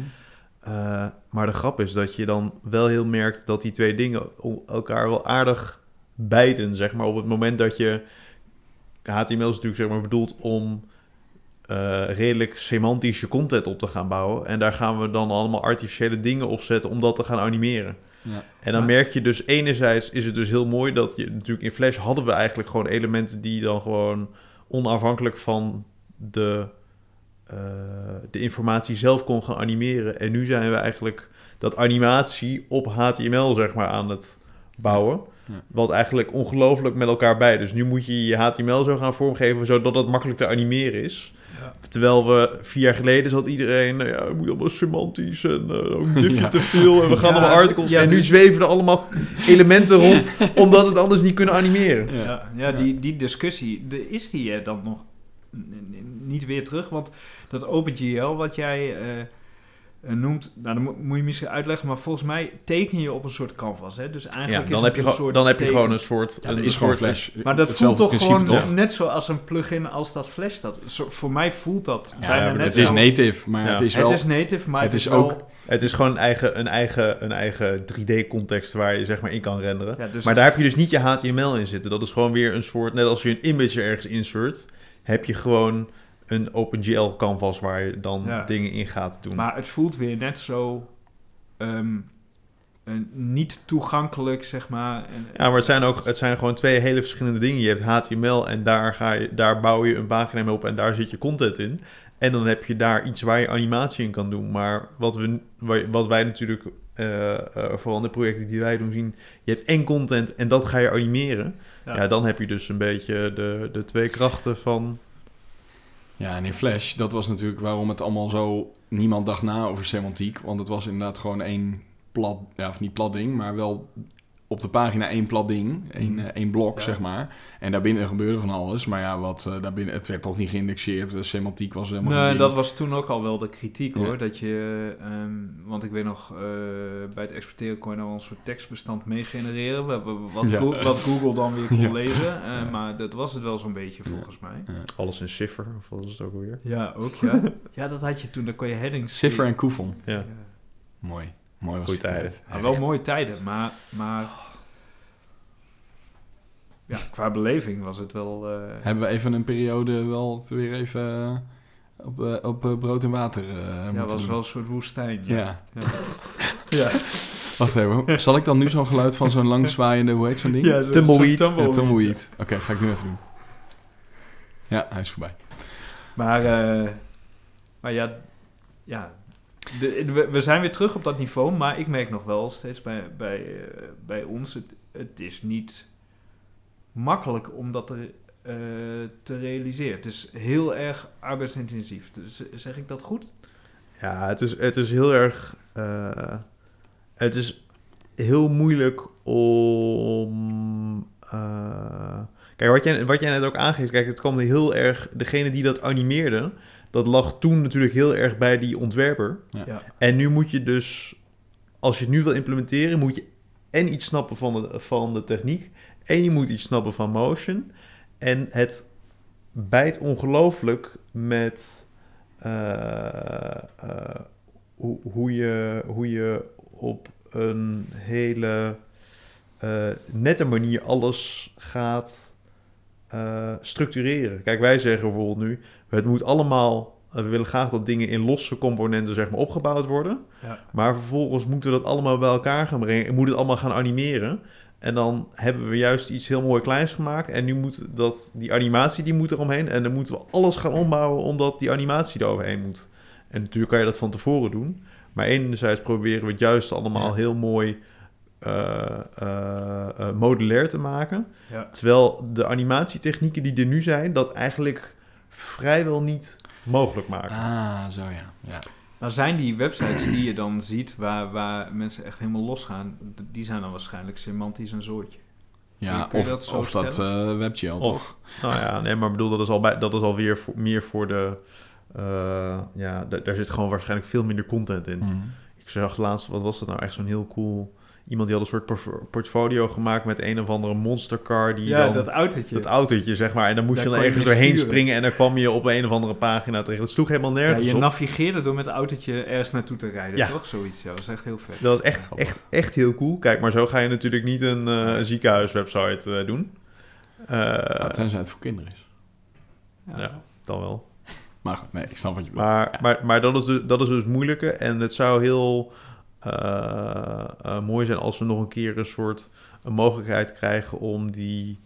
Maar de grap is dat je dan wel heel merkt dat die twee dingen elkaar wel aardig bijten, zeg maar. Op het moment dat je... HTML is natuurlijk zeg maar bedoeld om uh, redelijk semantische content op te gaan bouwen. En daar gaan we dan allemaal artificiële dingen op zetten om dat te gaan animeren. Ja. En dan merk je dus enerzijds is het dus heel mooi dat je... Natuurlijk in Flash hadden we eigenlijk gewoon elementen die dan gewoon onafhankelijk van de uh, de informatie zelf kon gaan animeren. En nu zijn we eigenlijk dat animatie op HTML zeg maar aan het bouwen. Ja. Wat eigenlijk ongelooflijk met elkaar bij. Dus nu moet je je HTML zo gaan vormgeven zodat het makkelijk te animeren is. Ja. Terwijl we vier jaar geleden zat iedereen, nou ja, het moet allemaal semantisch en uh, ook diffie Ja. te veel. En we gaan Ja, allemaal articles. ja, en nu dus- zweven er allemaal elementen rond, omdat we het anders niet kunnen animeren. Ja. Ja, ja, Die, die discussie, de, is die dan nog niet weer terug? Want dat OpenGL wat jij eh, eh, noemt, nou, dan mo- moet je misschien uitleggen, maar volgens mij teken je op een soort canvas. Hè? Dus Ja, eigenlijk dan is heb het je, een gewoon- soort dan heb je gewoon een soort... Ja, een is gewoon soort- Flash. Maar dat voelt toch gewoon toch? net zoals een plugin als dat Flash dat. Zo, voor mij voelt dat Ja, bijna net het is zo. native, maar Ja. het is het wel... is native, maar het het, is wel- ook- Het is gewoon een eigen, een eigen, een eigen 3D-context waar je zeg maar in kan renderen. Ja, dus maar het- daar heb je dus niet je HTML in zitten. Dat is gewoon weer een soort, net als je een image ergens insert, heb je gewoon een OpenGL canvas waar je dan Ja. dingen in gaat doen. Maar het voelt weer net zo eh, niet toegankelijk, zeg maar. Ja, maar het zijn ook, het zijn gewoon twee hele verschillende dingen. Je hebt HTML en daar, ga je, daar bouw je een pagina mee op en daar zit je content in. En dan heb je daar iets waar je animatie in kan doen. Maar wat, we, wa- wat wij natuurlijk, eh, eh, vooral in de projecten die wij doen, zien, je hebt en content en dat ga je animeren. ja. Ja, dan heb je dus een beetje de, de twee krachten van... Ja, en in Flash, dat was natuurlijk waarom het allemaal zo... Niemand dacht na over semantiek, want het was inderdaad gewoon één plat... Ja, of niet plat ding, maar wel op de pagina één plat ding. Één, eh, één blok, Ja. zeg maar. En daarbinnen gebeurde van alles. Maar ja, wat, eh, daarbinnen, het werd toch niet geïndexeerd. De semantiek was helemaal Nee, dat was toen ook al wel de kritiek Ja. hoor. Dat je, ehm, want ik weet nog, eh, bij het exporteren kon je nou wel een soort tekstbestand mee genereren. wa- wa- Wat, Ja. Go- wat Google dan weer kon Ja. lezen. Eh, Ja. Maar dat was het wel zo'n beetje volgens mij. Ja. Alles in cipher, of wat is het ook alweer? Ja, ook ja. ja, dat had je toen. Dan kon je headings... Cipher en Koefon. Ja. Ja. Mooi. Mooi was Goeie tijden. tijd. Ja, wel mooie tijden, maar, maar ja, qua beleving was het wel... eh, Hebben we even een periode wel weer even eh, op, eh, op brood en water eh ja, was doen. wel een soort woestijn. Ja. Ja. ja. Wacht even. Zal ik dan nu zo'n geluid van zo'n langzwaaiende, hoe heet zo'n ding? Ja, zo- Tumbleweed. Ja, tumbleweed. tumbleweed. Oké, ga ik nu even doen. Ja, hij is voorbij. Maar, eh, maar ja, ja de, we, we zijn weer terug op dat niveau, maar ik merk nog wel steeds bij, bij, bij ons, het, het is niet makkelijk om dat te, eh, te realiseren. Het is heel erg arbeidsintensief. Dus zeg ik dat goed? Ja, het is, het is heel erg. eh, het is heel moeilijk om. eh, kijk, wat jij, wat jij net ook aangeeft, kijk, het kwam heel erg. Degene die dat animeerde, dat lag toen natuurlijk heel erg bij die ontwerper. Ja. Ja. En nu moet je dus, als je het nu wil implementeren, moet je en iets snappen van de, van de techniek. En je moet iets snappen van motion. En het bijt ongelooflijk met eh, eh, hoe, hoe, je, hoe je op een hele eh, nette manier alles gaat structureren. Kijk, wij zeggen bijvoorbeeld nu, het moet allemaal, we willen graag dat dingen in losse componenten zeg maar opgebouwd worden. Ja. Maar vervolgens moeten we dat allemaal bij elkaar gaan brengen en moet het allemaal gaan animeren. En dan hebben we juist iets heel mooi kleins gemaakt. En nu moet dat, die animatie die moet eromheen. En dan moeten we alles gaan ombouwen omdat die animatie eroverheen moet. En natuurlijk kan je dat van tevoren doen. Maar enerzijds proberen we het juist allemaal Ja. heel mooi eh, eh, eh, modulair te maken. Ja. Terwijl de animatietechnieken die er nu zijn, dat eigenlijk vrijwel niet mogelijk maken. Ah, zo ja. ja. Nou zijn die websites die je dan ziet waar, waar mensen echt helemaal losgaan, die zijn dan waarschijnlijk semantisch een zootje. Ja, Kun je of dat zo of dat eh WebGL, toch? Of, nou ja, nee, maar ik bedoel, dat is, al bij, dat is alweer voor, meer voor de... eh, ja, da- daar zit gewoon waarschijnlijk veel minder content in. Mhm. Ik zag laatst, wat was dat nou, echt zo'n heel cool... Iemand die had een soort portfolio gemaakt met een of andere monstercar die ja, dan... dat autootje. dat autootje, zeg maar. En dan moest Daar je dan je ergens doorheen sturen. springen... en dan kwam je op een of andere pagina terecht. Dat sloeg helemaal ja, nergens je op. navigeerde door met het autootje ergens naartoe te rijden, Ja. toch? Zoiets, ja. Dat is echt heel vet. Dat is echt, Ja, echt, echt heel cool. Kijk, maar zo ga je natuurlijk niet een eh, ziekenhuiswebsite eh, doen. Eh, Nou, tenzij het voor kinderen is. ja, dan wel. Maar goed, nee, ik snap wat je bedoelt. Maar, maar, maar dat, is dus, dat is dus het moeilijke. En het zou heel mooi zijn als we nog een keer een soort een mogelijkheid krijgen om die,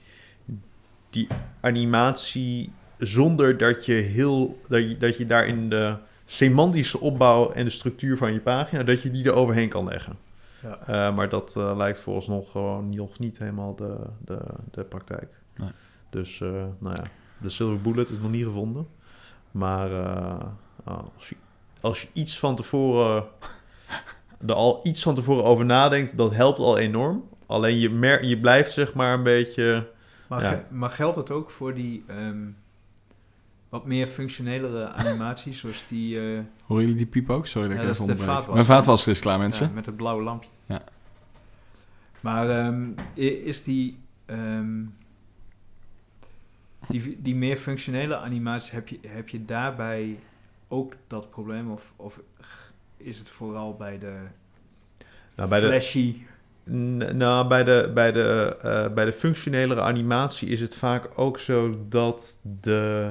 die animatie zonder dat je heel dat je, dat je daar in de semantische opbouw en de structuur van je pagina, dat je die er overheen kan leggen. Ja. Eh, maar dat eh, lijkt vooralsnog gewoon nog niet helemaal de, de, de praktijk. Nee. Dus, eh, nou ja, de silver bullet is nog niet gevonden. Maar eh, als, je, als je iets van tevoren er al iets van tevoren over nadenkt, dat helpt al enorm. Alleen je, mer je blijft zeg maar een beetje... Maar, Ja. ge- maar geldt het ook voor die ehm, wat meer functionelere animaties, zoals die eh, Horen jullie die piep ook? Sorry dat Ja, ik dat even vaatwasser. Mijn vaatwasser is klaar, mensen. ja, met het blauwe lampje? Ja. Maar ehm, is die, ehm, die, die meer functionele animaties, heb je, heb je daarbij ook dat probleem? Of, of is het vooral bij de, Nou, bij de, flashy... N- nou, bij de, bij, de, eh, bij de functionelere animatie is het vaak ook zo dat de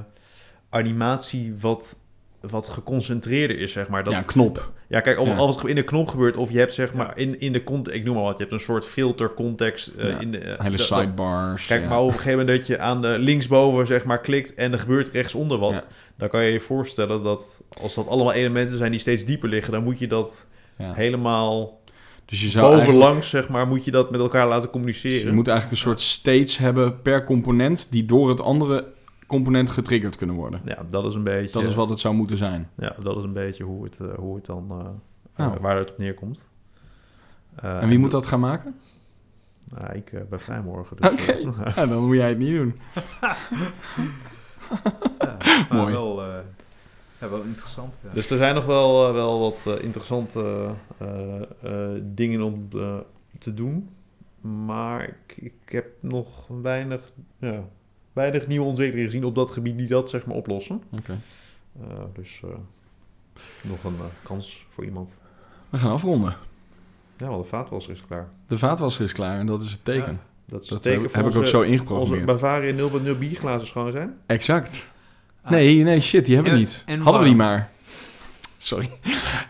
animatie wat, wat geconcentreerder is, zeg maar. Dat, ja, knop. Ja, kijk, of Ja. als het in de knop gebeurt, of je hebt zeg maar in, in de context, ik noem maar wat, je hebt een soort filter context eh, Ja, in de... eh, Hele sidebars. Kijk, ja. maar op een gegeven moment dat je aan de linksboven zeg maar klikt en er gebeurt rechtsonder wat, Ja. Dan kan je je voorstellen dat als dat allemaal elementen zijn die steeds dieper liggen, dan moet je dat Ja. helemaal Dus je zou eigenlijk... bovenlangs zeg maar, moet je dat met elkaar laten communiceren. Je moet eigenlijk een soort states hebben per component die door het andere component getriggerd kunnen worden. Ja, dat is een beetje. Dat is wat het zou moeten zijn. Ja, dat is een beetje hoe het, eh, hoe het dan, eh, Nou. eh, waar het op neerkomt. En wie moet dat gaan maken? Nou, ik eh, ben vrij morgen. Dus, Oké. Ja, dan moet jij het niet doen. Ja, maar Mooi. Wel, eh, ja, wel interessant. Ja. dus er zijn nog wel, eh, wel wat eh, interessante eh, eh, dingen om te doen. Maar ik, ik heb nog weinig, ja, weinig nieuwe ontwikkelingen gezien op dat gebied die dat zeg maar oplossen. Oké. Eh, dus eh, nog een kans voor iemand. We gaan afronden. Ja, want de vaatwasser is klaar. De vaatwasser is klaar en dat is het teken. Dat is Dat teken heb, voor heb ik ook onze- zo Onze ingeprogrammeerd. Bavaria 0.0 bierglazen schoon zijn. Exact. Ah, Nee, nee, shit, die hebben we niet. en Hadden we die maar. Sorry.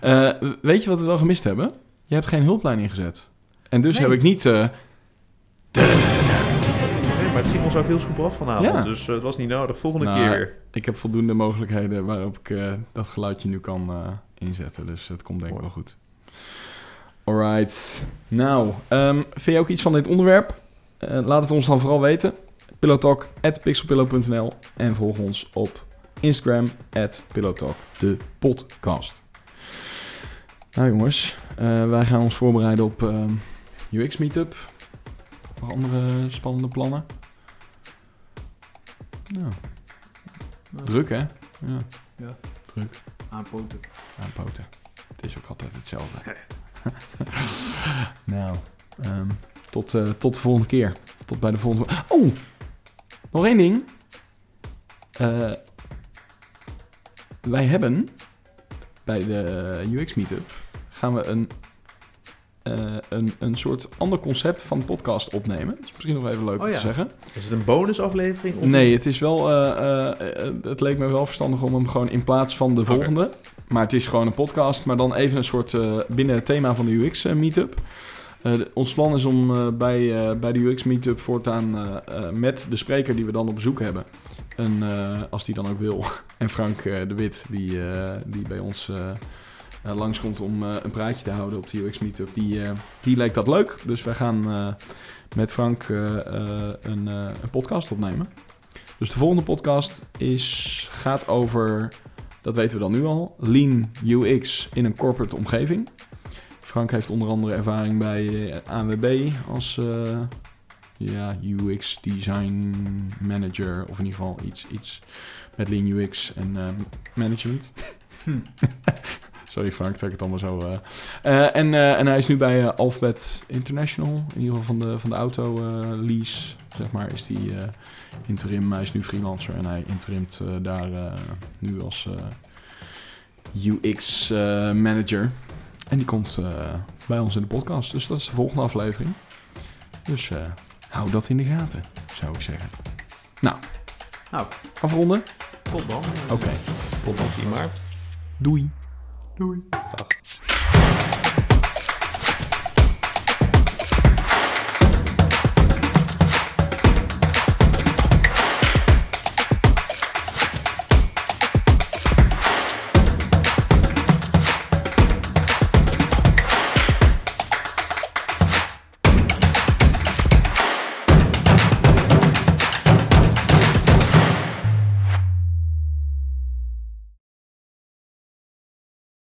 Eh, weet je wat we wel gemist hebben? Je hebt geen hulplijn ingezet. En dus Nee. heb ik niet... eh, Nee, maar het ging ons ook heel goed af vanavond. Ja. Dus eh, het was niet nodig. Volgende Nou, keer weer. Ik heb voldoende mogelijkheden waarop ik dat geluidje nu kan eh, inzetten. Dus het komt denk ik wel goed. Alright. Nou, ehm, vind je ook iets van dit onderwerp? Eh, laat het ons dan vooral weten. Pillowtalk at pixelpillow.nl en volg ons op Instagram at Pillowtalk, de podcast. Nou jongens, eh, wij gaan ons voorbereiden op ehm, UX Meetup. Nog andere spannende plannen? Nou, druk hè? Ja. Ja. Druk Aanpoten. aanpoten. Het is ook altijd hetzelfde. nou, ehm, tot, eh, tot de volgende keer. Tot bij de volgende... Oh! Nog één ding. Eh, wij hebben bij de UX Meetup gaan we een, eh, een, een soort ander concept van podcast opnemen. Dat is misschien nog even leuk Oh om ja. te zeggen. Is het een bonusaflevering? Of Nee, het is wel. eh, eh, eh, het leek me wel verstandig om hem gewoon in plaats van de volgende. Maar het is gewoon een podcast, maar dan even een soort eh, binnen het thema van de UX eh, meetup. Eh, ons plan is om eh, bij, eh, bij de UX meetup voortaan met de spreker die we dan op bezoek hebben. En als die dan ook wil. En Frank de Wit, die, die bij ons eh, langskomt om een praatje te houden op de UX meetup. Die, die leek dat leuk. Dus wij gaan met Frank een, een podcast opnemen. Dus de volgende podcast is, gaat over, dat weten we dan nu al, Lean UX in een corporate omgeving. Frank heeft onder andere ervaring bij eh, ANWB als eh, ja, UX design manager, of in ieder geval iets, iets met Lean UX en eh, management. Hm. Sorry Frank, trek het allemaal zo. en, en hij is nu bij Alphabet International, in ieder geval van de, van de auto lease, zeg maar, is die interim. Hij is nu freelancer en hij interimt daar nu als UX manager. En die komt eh, bij ons in de podcast, dus dat is de volgende aflevering. Dus eh, hou dat in de gaten, zou ik zeggen. Nou, Nou, afronden? tot dan. Oké, tot dan. 10 maart. Doei. Dag.